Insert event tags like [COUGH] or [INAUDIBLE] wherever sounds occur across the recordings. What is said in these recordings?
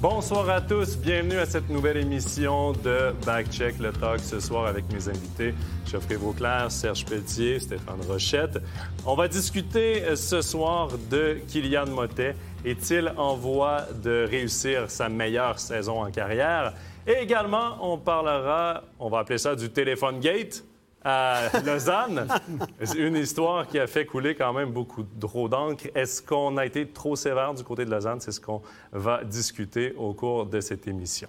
Bonsoir à tous, bienvenue à cette nouvelle émission de Backcheck le Talk ce soir avec mes invités Geoffrey Vauclair, Serge Pelletier, Stéphane Rochette. On va discuter euh, ce soir de Kylian Motet. Est-il en voie de réussir sa meilleure saison en carrière? Et également, on parlera, on va appeler ça du téléphone gate à Lausanne. Une histoire qui a fait couler quand même beaucoup trop d'encre. Est-ce qu'on a été trop sévère du côté de Lausanne? C'est ce qu'on va discuter au cours de cette émission.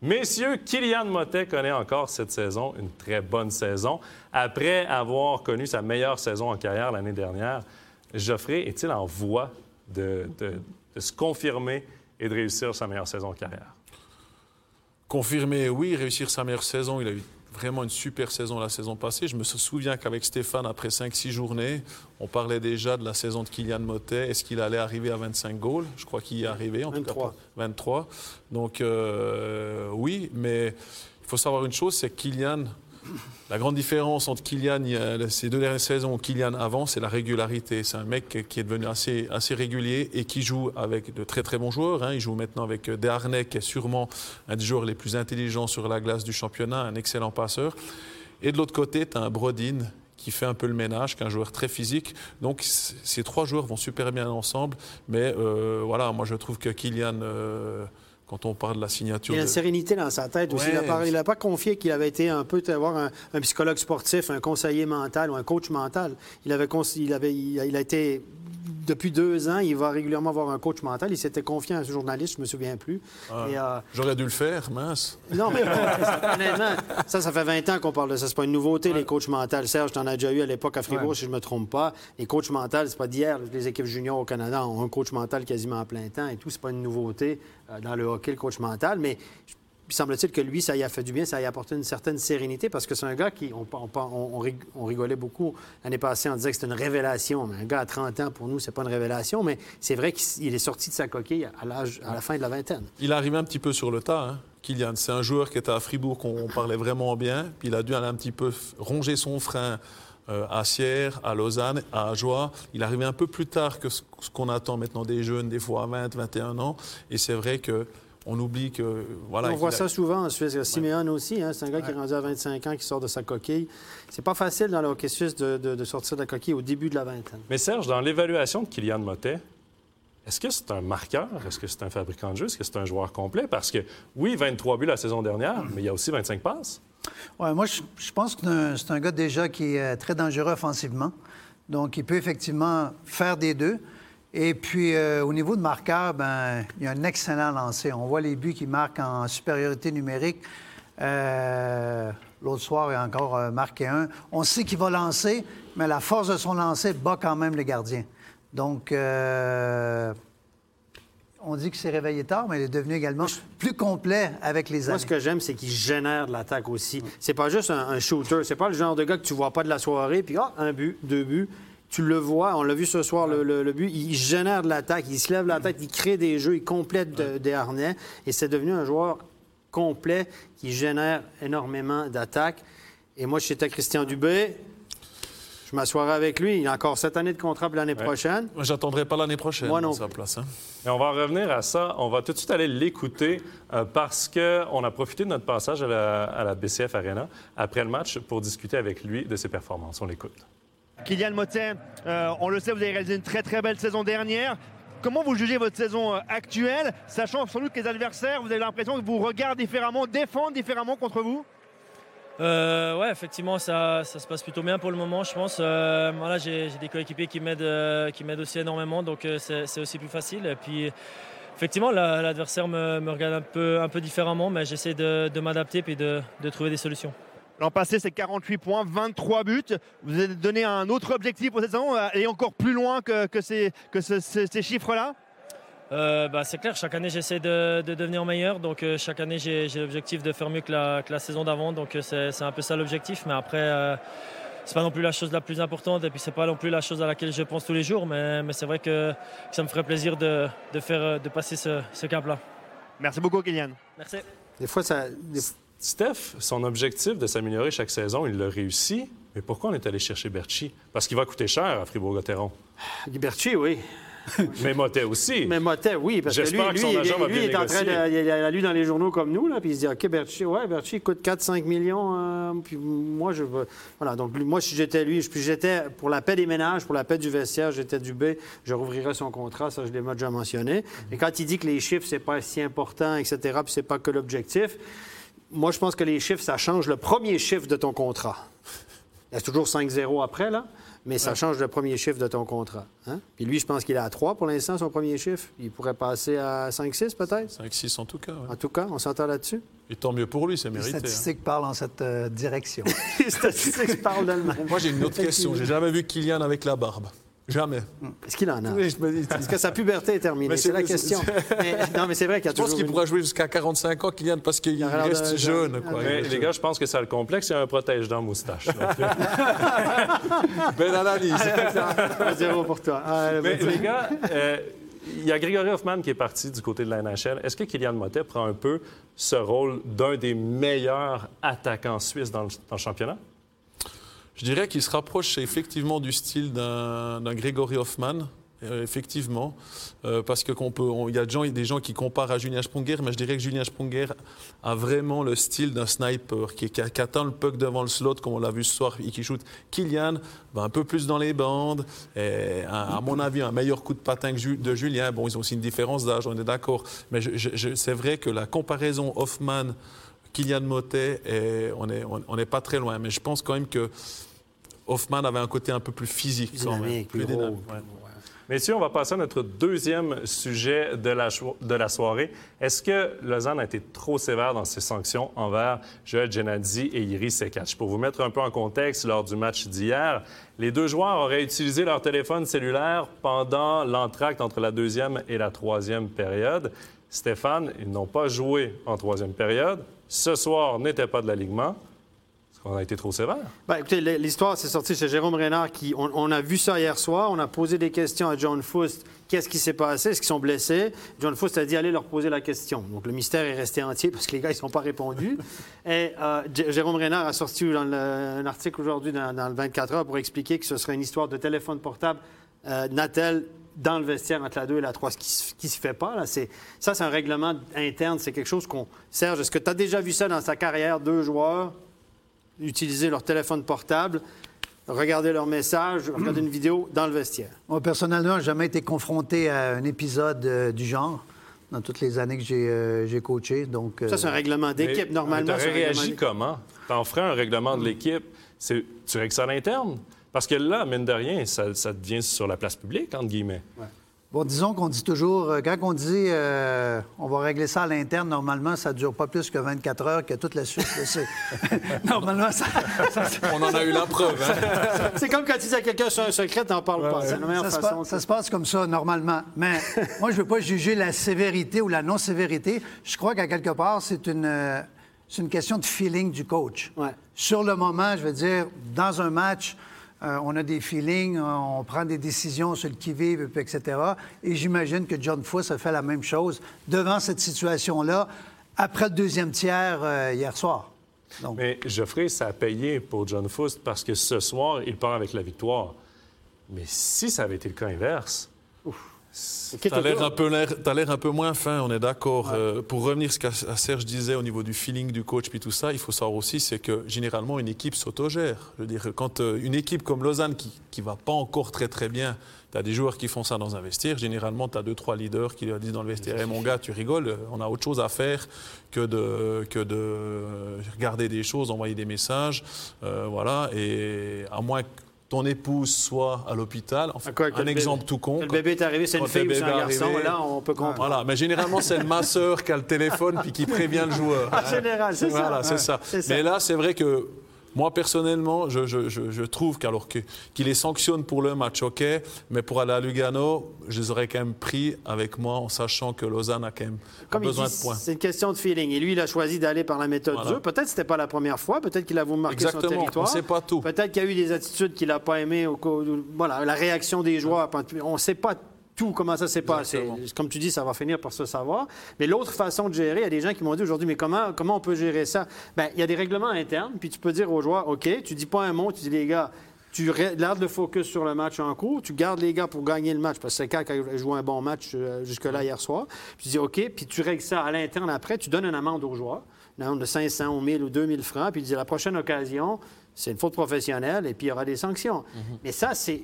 Messieurs, Kylian Motet connaît encore cette saison une très bonne saison. Après avoir connu sa meilleure saison en carrière l'année dernière, Geoffrey est-il en voie de, de se confirmer et de réussir sa meilleure saison en carrière? Confirmer, oui. Réussir sa meilleure saison, il a eu vraiment une super saison la saison passée. Je me souviens qu'avec Stéphane, après 5-6 journées, on parlait déjà de la saison de Kylian Motet. Est-ce qu'il allait arriver à 25 goals? Je crois qu'il y est arrivé, en 23. tout cas. 23. Donc, euh, oui, mais il faut savoir une chose, c'est que Kylian la grande différence entre Kylian, ces deux dernières saisons, Kylian avant, c'est la régularité. C'est un mec qui est devenu assez, assez régulier et qui joue avec de très très bons joueurs. Hein. Il joue maintenant avec Desharnais, qui est sûrement un des joueurs les plus intelligents sur la glace du championnat, un excellent passeur. Et de l'autre côté, tu as un Brodin qui fait un peu le ménage, qui est un joueur très physique. Donc ces trois joueurs vont super bien ensemble. Mais euh, voilà, moi je trouve que Kylian... Euh, quand on parle de la signature. Il y a une sérénité dans sa tête aussi. Il n'a pas, confié qu'il avait été un peu avoir un, psychologue sportif, un conseiller mental ou un coach mental. Il avait, il avait, il a été depuis deux ans, il va régulièrement voir un coach mental. Il s'était confié à un journaliste, je ne me souviens plus. Ah, euh, J'aurais dû le faire, mince. Non, mais [LAUGHS] honnêtement, ça, ça fait 20 ans qu'on parle de ça. C'est pas une nouveauté, les coachs mentaux. Serge, tu en as déjà eu à l'époque à Fribourg, si je ne me trompe pas. Les coachs mentaux, c'est pas d'hier. Les équipes juniors au Canada ont un coach mental quasiment à plein temps et tout. C'est pas une nouveauté euh, dans le hockey, le coach mental. Mais il semble-t-il que lui, ça y a fait du bien, ça y a apporté une certaine sérénité parce que c'est un gars qui, on, rigolait beaucoup l'année passée en disant que c'était une révélation. Mais un gars à 30 ans, pour nous, c'est pas une révélation, mais c'est vrai qu'il est sorti de sa coquille à, la fin de la vingtaine. Il arrivé un petit peu sur le tas, hein, Kylian. C'est un joueur qui était à Fribourg, qu'on parlait vraiment bien, puis il a dû aller un petit peu ronger son frein. Euh, à Sierre, à Lausanne, à Ajoie. Il arrivé un peu plus tard que ce qu'on attend maintenant des jeunes, des fois à 20, 21 ans. Et c'est vrai que on oublie que. Voilà, on voit ça souvent en Suisse. Simeone aussi, hein, c'est un gars qui est rendu à 25 ans, qui sort de sa coquille. C'est pas facile dans le hockey suisse de, sortir de la coquille au début de la vingtaine. Mais Serge, dans l'évaluation de Kylian Motet, est-ce que c'est un marqueur? Est-ce que c'est un fabricant de jeu? Est-ce que c'est un joueur complet? Parce que, oui, 23 buts la saison dernière, mais il y a aussi 25 passes. Oui, moi, je, pense que c'est un gars déjà qui est très dangereux offensivement. Donc, il peut effectivement faire des deux. Et puis, euh, au niveau de marqueur, ben, il y a un excellent lancé. On voit les buts qui marquent en supériorité numérique. Euh, l'autre soir, il a encore euh, marqué un. On sait qu'il va lancer, mais la force de son lancer bat quand même le gardien. Donc, on dit que c'est réveillé tard, mais il est devenu également plus complet avec les années. Moi, ce que j'aime, c'est qu'il génère de l'attaque aussi. C'est pas juste un, un shooter. C'est pas le genre de gars que tu vois pas de la soirée, puis ah, un but, deux buts tu le vois, on l'a vu ce soir, le, but, il génère de l'attaque, il se lève la tête, il crée des jeux, il complète des harnais, et c'est devenu un joueur complet qui génère énormément d'attaques. Et moi, j'étais Christian Dubé. Je m'assoirai avec lui. Il a encore sept années de contrat pour l'année prochaine. Moi, j'attendrai pas l'année prochaine. Moi non. Sa place, hein. on va revenir à ça. On va tout de suite aller l'écouter euh, parce qu'on a profité de notre passage à la, à la BCF Arena après le match pour discuter avec lui de ses performances. On l'écoute. Kylian Motet, euh, on le sait, vous avez réalisé une très très belle saison dernière. Comment vous jugez votre saison euh, actuelle, sachant sans doute que les adversaires, vous avez l'impression que vous regardent différemment, défendent différemment contre vous? Euh, ouais, effectivement, ça, se passe plutôt bien pour le moment, je pense. voilà, j'ai des coéquipiers qui m'aident, aussi énormément, donc c'est aussi plus facile. Et puis, effectivement, l'adversaire me, regarde un peu, un peu différemment, mais j'essaie de, m'adapter et de trouver des solutions. L'an passé, c'est 48 points, 23 buts. Vous avez donné un autre objectif pour cette saison, aller encore plus loin que, ces, chiffres-là euh, bah, c'est clair, chaque année j'essaie de, devenir meilleur, donc euh, chaque année j'ai, l'objectif de faire mieux que la, saison d'avant, donc euh, c'est, un peu ça l'objectif, mais après c'est pas non plus la chose la plus importante et puis c'est pas non plus la chose à laquelle je pense tous les jours, mais, c'est vrai que, ça me ferait plaisir de, faire, de passer ce, ce cap-là. Merci beaucoup Kylian. Merci. Des fois, ça, Steph, son objectif de s'améliorer chaque saison, il l'a réussi. Mais pourquoi on est allé chercher Berchi? Parce qu'il va coûter cher à Fribourg-Gotteron. Berchi, oui. [LAUGHS] Mais Motet aussi. Mais Motet, oui, parce que lui, J'espère que lui, son il, agent va lui, bien il est en train de. Il a lu dans les journaux comme nous, là, puis il se dit OK, Berchi, ouais, Berchi coûte 4-5 millions. euh, puis moi, je veux. Voilà, donc lui- moi, si j'étais lui, puis j'étais pour la paix des ménages, pour la paix du vestiaire, j'étais du B, je rouvrirais son contrat, ça, je l'ai déjà mentionné. Et quand il dit que les chiffres, c'est pas si important, etc., puis c'est pas que l'objectif, moi, je pense que les chiffres, ça change le premier chiffre de ton contrat. Il y a toujours 5-0 après, là, mais ça change le premier chiffre de ton contrat. hein? Puis lui, je pense qu'il est à 3 pour l'instant, son premier chiffre. Il pourrait passer à 5-6 peut-être? 5-6 en tout cas. ouais. En tout cas, on s'entend là-dessus? Et tant mieux pour lui, c'est Les mérité. hein. statistiques parlent en cette euh, direction. [LAUGHS] [LAUGHS] Les statistiques parlent d'elles-mêmes. Moi, j'ai une autre question. J'ai jamais vu Kylian avec la barbe. Jamais. Est-ce qu'il en a? Oui, je. Est-ce que sa puberté est terminée? C'est la question. [LAUGHS] Mais- non, mais c'est vrai qu'il y a Je pense toujours qu'il une- pourra jouer jusqu'à 45 ans, Kylian, parce qu'il reste jeune. jeune. Quoi. Mais les gars, je pense que ça le complexe, il y a un protège-dents moustache. [LAUGHS] Belle analyse. Un [LAUGHS] Zéro pour toi. Ah, Mais les gars, euh, il y a Grégory Hoffman qui est parti du côté de la NHL. Est-ce que Kylian Motet prend un peu ce rôle d'un des meilleurs attaquants suisses dans le, dans le championnat? Je dirais qu'il se rapproche effectivement du style d'un Grégory Hoffman. euh, effectivement, Euh, parce que qu'on peut, il y a des gens, des gens qui comparent à Julien Sponger, mais je dirais que Julien Sponger a vraiment le style d'un sniper qui, qui, qui le puck devant le slot, comme on l'a vu ce soir, et qui shoot. Kylian va un peu plus dans les bandes, et, à, mon avis un meilleur coup de patin que de Julien. Bon, ils ont aussi une différence d'âge, on est d'accord, mais c'est vrai que la comparaison Hoffman Kylian Motet, on n'est on, on pas très loin, mais je pense quand même que Hoffman avait un côté un peu plus physique. Plus quand même. dynamique, plus gros. ouais. Messieurs, on va passer à notre deuxième sujet de la, cho- de la soirée. Est-ce que Lausanne a été trop sévère dans ses sanctions envers Joël Genadzi et Iri Sekach? Pour vous mettre un peu en contexte, lors du match d'hier, les deux joueurs auraient utilisé leur téléphone cellulaire pendant l'entracte entre la deuxième et la troisième période. Stéphane, ils n'ont pas joué en troisième période. Ce soir n'était pas de l'alignement. Qu'on a été trop sévère? Ben, écoutez, l'histoire, c'est sorti chez Jérôme Reynard. Qui, on, on a vu ça hier soir. On a posé des questions à John Foust. Qu'est-ce qui s'est passé? Est-ce qu'ils sont blessés? John Foust a dit allez leur poser la question. Donc, le mystère est resté entier parce que les gars, ils ne sont pas répondus. [LAUGHS] Et euh, Jérôme Reynard a sorti dans le- un article aujourd'hui dans, dans le 24 heures pour expliquer que ce serait une histoire de téléphone portable euh, Natel dans le vestiaire entre la 2 et la 3, ce qui qui se fait pas. Là, c'est, ça, c'est un règlement interne. C'est quelque chose qu'on... Serge, est-ce que tu as déjà vu ça dans ta carrière, deux joueurs? Utiliser leur téléphone portable, regarder leur message, [CLEARS THROAT] regarder une vidéo dans le vestiaire. Moi, personnellement, je n'ai jamais été confronté à un épisode euh, du genre dans toutes les années que j'ai euh, j'ai coaché. Donc, euh, Ça, c'est un règlement d'équipe, Mais normalement. Tu réagi comment? T'en ferais un règlement de l'équipe? C'est- Tu règles ça à l'interne? Parce que là, mine de rien, ça, ça devient sur la place publique, entre guillemets. Bon, disons qu'on dit toujours, euh, quand on dit euh, on va régler ça à l'interne, normalement, ça ne dure pas plus que 24 heures, que toute la suite le sait. [LAUGHS] normalement, ça, ça, On en a eu la preuve. hein. C'est comme quand tu dis à quelqu'un sur un secret, t'en parles pas. C'est la meilleure ça se, passe, ça se passe comme ça, normalement. Mais [LAUGHS] moi, je ne veux pas juger la sévérité ou la non-sévérité. Je crois qu'à quelque part, c'est une, euh, c'est une question de feeling du coach. Ouais. Sur le moment, je veux dire, dans un match, euh, on a des feelings, on prend des décisions sur le qui-vive, etc. Et j'imagine que John Fuss a fait la même chose devant cette situation-là, après le deuxième tiers euh, hier soir. Donc, Mais Geoffrey, ça a payé pour John Foust parce que ce soir, il part avec la victoire. Mais si ça avait été le cas inverse, T'as l'air un peu l'air- un peu moins fin, on est d'accord. Euh, pour revenir à ce que Serge disait au niveau du feeling du coach puis tout ça, il faut savoir aussi c'est que généralement une équipe s'autogère. Je veux dire, quand euh, une équipe comme Lausanne qui qui va pas encore très très bien, tu as des joueurs qui font ça dans un vestiaire. Généralement, tu as deux trois leaders qui leur disent dans le vestiaire, Eh, mon gars, tu rigoles, on a autre chose à faire que de que de regarder des choses, envoyer des messages, euh, voilà. Et à moins ton épouse soit à l'hôpital, enfin, À quoi, un le exemple bébé- tout con. Le bébé est arrivé, c'est une fille ou c'est un garçon. arrivé. Là, on peut comprendre. Voilà, mais généralement, c'est le masseur qui a le téléphone puis qui prévient le joueur. [LAUGHS] En général, c'est ça. Voilà, c'est Ouais, ça. c'est ça. Mais là, c'est vrai que moi, personnellement, je, je- je- je trouve qu'alors les sanctionne pour le match, OK, mais pour aller à Lugano, je les aurais quand même pris avec moi en sachant que Lausanne a quand même Comme besoin dit, de points. c'est une question de feeling. Et lui, il a choisi d'aller par la méthode Voilà. Peut-être que ce n'était pas la première fois. Peut-être qu'il a voulu marquer son Exactement, territoire. on sait pas tout. Peut-être qu'il y a eu des attitudes qu'il n'a pas aimées. Au Voilà, la réaction des joueurs. On ne sait pas tout comment ça s'est passé. Comme tu dis, ça va finir par se savoir. Mais l'autre façon de gérer, il y a des gens qui m'ont dit aujourd'hui, mais comment, comment on peut gérer ça? Bien, il y a des règlements internes, puis tu peux dire aux joueurs, OK, tu dis pas un mot, tu dis, les gars, tu gardes le focus sur le match en cours, tu gardes les gars pour gagner le match, parce que c'est quand a joué un bon match euh, jusque-là hier soir. Puis tu dis OK, puis tu règles ça à l'interne après, tu donnes une amende aux joueurs, une amende de 500 ou 1000 ou 2000 francs, puis tu dis la prochaine occasion, c'est une faute professionnelle, et puis il y aura des sanctions. Mais ça, c'est.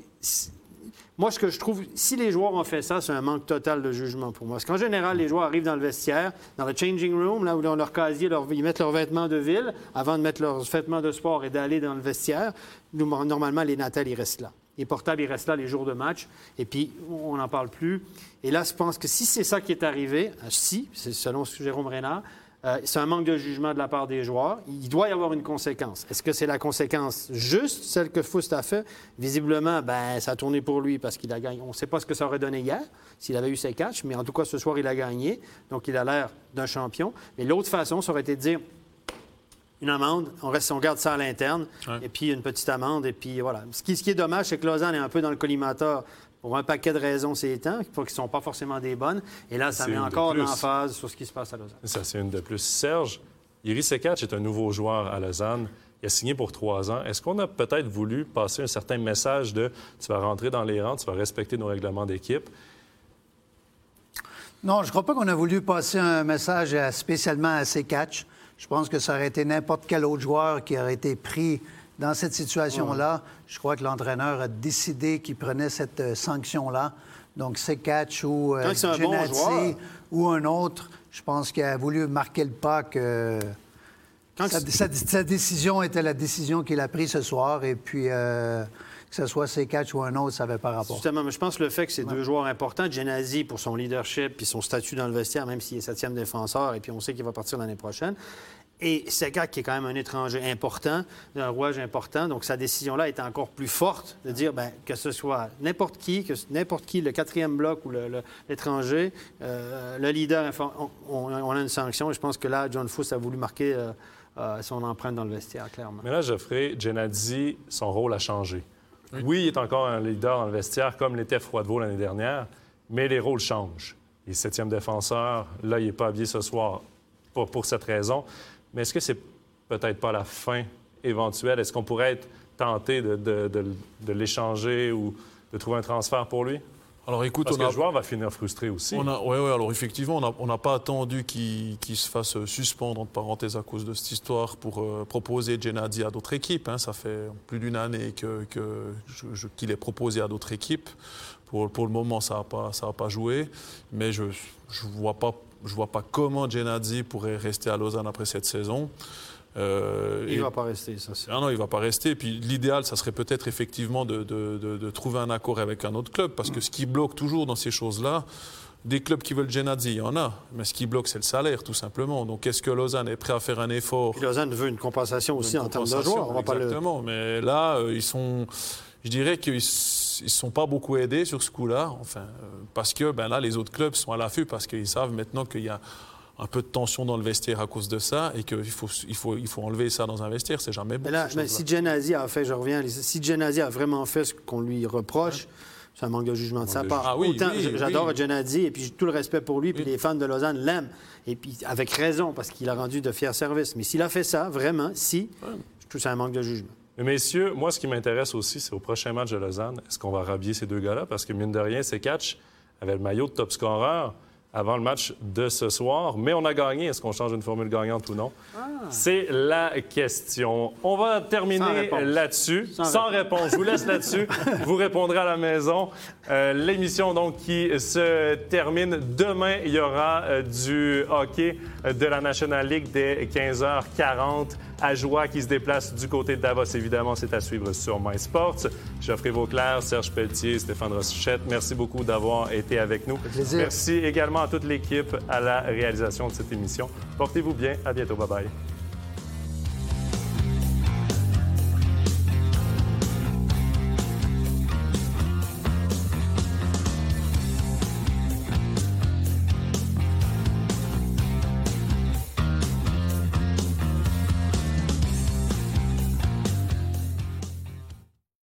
Moi, ce que je trouve, si les joueurs ont fait ça, c'est un manque total de jugement pour moi. Parce qu'en général, les joueurs arrivent dans le vestiaire, dans le changing room, là où ils leur casier, ils mettent leurs vêtements de ville avant de mettre leurs vêtements de sport et d'aller dans le vestiaire. Normalement, les natals, ils restent là. Les portables, ils restent là les jours de match, et puis on n'en parle plus. Et là, je pense que si c'est ça qui est arrivé, euh, si, c'est selon Jérôme Renard, euh, c'est un manque de jugement de la part des joueurs. Il doit y avoir une conséquence. Est-ce que c'est la conséquence juste, celle que Foust a fait? Visiblement, ben, ça a tourné pour lui parce qu'il a gagné. On ne sait pas ce que ça aurait donné hier, s'il avait eu ses catchs, mais en tout cas, ce soir, il a gagné. Donc, il a l'air d'un champion. Mais l'autre façon, ça aurait été de dire une amende, on, reste, on garde ça à l'interne, Ouais. et puis une petite amende, et puis voilà. Ce qui, ce qui est dommage, c'est que Lausanne est un peu dans le collimateur pour un paquet de raisons ces temps, qui ne sont pas forcément des bonnes. Et là, ça C'est met encore l'emphase sur ce qui se passe à Lausanne. Ça, c'est une de plus. Serge, Iri Sekac est un nouveau joueur à Lausanne. Il a signé pour trois ans. Est-ce qu'on a peut-être voulu passer un certain message de tu vas rentrer dans les rangs, tu vas respecter nos règlements d'équipe? Non, je ne crois pas qu'on a voulu passer un message spécialement à ces catchs. Je pense que ça aurait été n'importe quel autre joueur qui aurait été pris dans cette situation-là. Je crois que l'entraîneur a décidé qu'il prenait cette euh, sanction-là. Donc, c'est catch ou euh, bon ou un autre, je pense qu'il a voulu marquer le pas que Quand sa, c'est- sa- sa décision était la décision qu'il a prise ce soir. Et puis, euh, que ce soit ses catchs ou un autre, ça n'avait pas rapport. Justement, mais je pense que le fait que c'est deux joueurs importants, Genazi pour son leadership puis son statut dans le vestiaire, même s'il est septième défenseur, et puis on sait qu'il va partir l'année prochaine. Et Seka, qui est quand même un étranger important, un rouage important, donc sa décision-là est encore plus forte de dire ben, que ce soit n'importe qui, que n'importe qui, le quatrième bloc ou le- le- l'étranger, euh, le leader, on, a une sanction. Et je pense que là, John Fuss a voulu marquer euh, euh, son empreinte dans le vestiaire, clairement. Mais là, Geoffrey, Gennady, son rôle a changé. Oui. il est encore un leader dans le vestiaire, comme l'était Froidevaux l'année dernière, mais les rôles changent. Il est septième défenseur. Là, il n'est pas habillé ce soir, pas pour cette raison. Mais est-ce que c'est peut-être pas la fin éventuelle? Est-ce qu'on pourrait être tenté de, de- de- de l'échanger ou de trouver un transfert pour lui? Alors écoute, Parce on que a, le joueur va finir frustré aussi. on a, ouais, alors effectivement, on n'a pas attendu qu'il qu'il se fasse suspendre, entre parenthèses, à cause de cette histoire pour euh, proposer Gennady à d'autres équipes. hein. Ça fait plus d'une année que, que qu'il est proposé à d'autres équipes. Pour, pour le moment, ça n'a pas, ça a pas joué. Mais je ne vois, pas- je vois pas comment Gennady pourrait rester à Lausanne après cette saison. Euh, Il ne va pas rester, ça. c'est- ah non, il ne va pas rester. Puis l'idéal, ça serait peut-être effectivement de, de- de- de trouver un accord avec un autre club. Parce que ce qui bloque toujours dans ces choses-là, des clubs qui veulent Genadzi, il y en a. Mais ce qui bloque, c'est le salaire, tout simplement. Donc est-ce que Lausanne est prêt à faire un effort? Puis Lausanne veut une compensation aussi une en termes de joueurs. On va pas le... Exactement. Mais là, euh, ils sont. Je dirais qu'ils ne sont pas beaucoup aidés sur ce coup-là. Enfin, euh, parce que ben là, les autres clubs sont à l'affût parce qu'ils savent maintenant qu'il y a un peu de tension dans le vestiaire à cause de ça et qu'il faut, il faut, il faut enlever ça dans un vestiaire. C'est jamais bon. Mais là, mais si Genazi a fait, je reviens, si Genazi a vraiment fait ce qu'on lui reproche, c'est un manque de jugement de sa part. Ah oui, Autant oui, j- j'adore oui. Genazi et puis j'ai tout le respect pour lui, puis Oui. les fans de Lausanne l'aiment. Et puis avec raison, parce qu'il a rendu de fiers services. Mais s'il a fait ça, vraiment, si, je trouve c'est un manque de jugement. Mais messieurs, moi, ce qui m'intéresse aussi, c'est au prochain match de Lausanne, est-ce qu'on va rhabiller ces deux gars-là? Parce que, mine de rien, c'est catch avait le maillot de top scorer avant le match de ce soir. Mais on a gagné. Est-ce qu'on change une formule gagnante ou non? C'est la question. On va terminer là-dessus. Sans, Sans réponse. Je vous laisse là-dessus. [LAUGHS] vous répondrez à la maison. Euh, L'émission, donc, qui se termine demain, il y aura euh, du hockey euh, de la National League dès 15h40 à Joie qui se déplace du côté de Davos. Évidemment, c'est à suivre sur MySports. Geoffrey Vauclair, Serge Pelletier, Stéphane Rochette, merci beaucoup d'avoir été avec nous. plaisir. Merci également à toute l'équipe à la réalisation de cette émission. Portez-vous bien. À bientôt. Bye bye.